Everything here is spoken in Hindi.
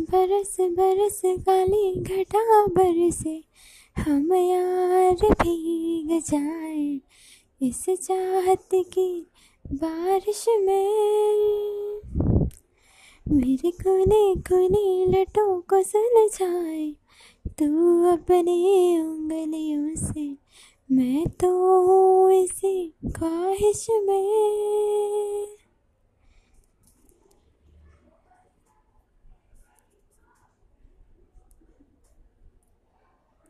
बरस बरस काली घटा बरसे। हम यार भीग जाए इस चाहत की बारिश में। मेरे कोने कोने लटों को सुलझाए तू अपनी उंगलियों से, मैं तो हूँ इसी ख्वाहिश में।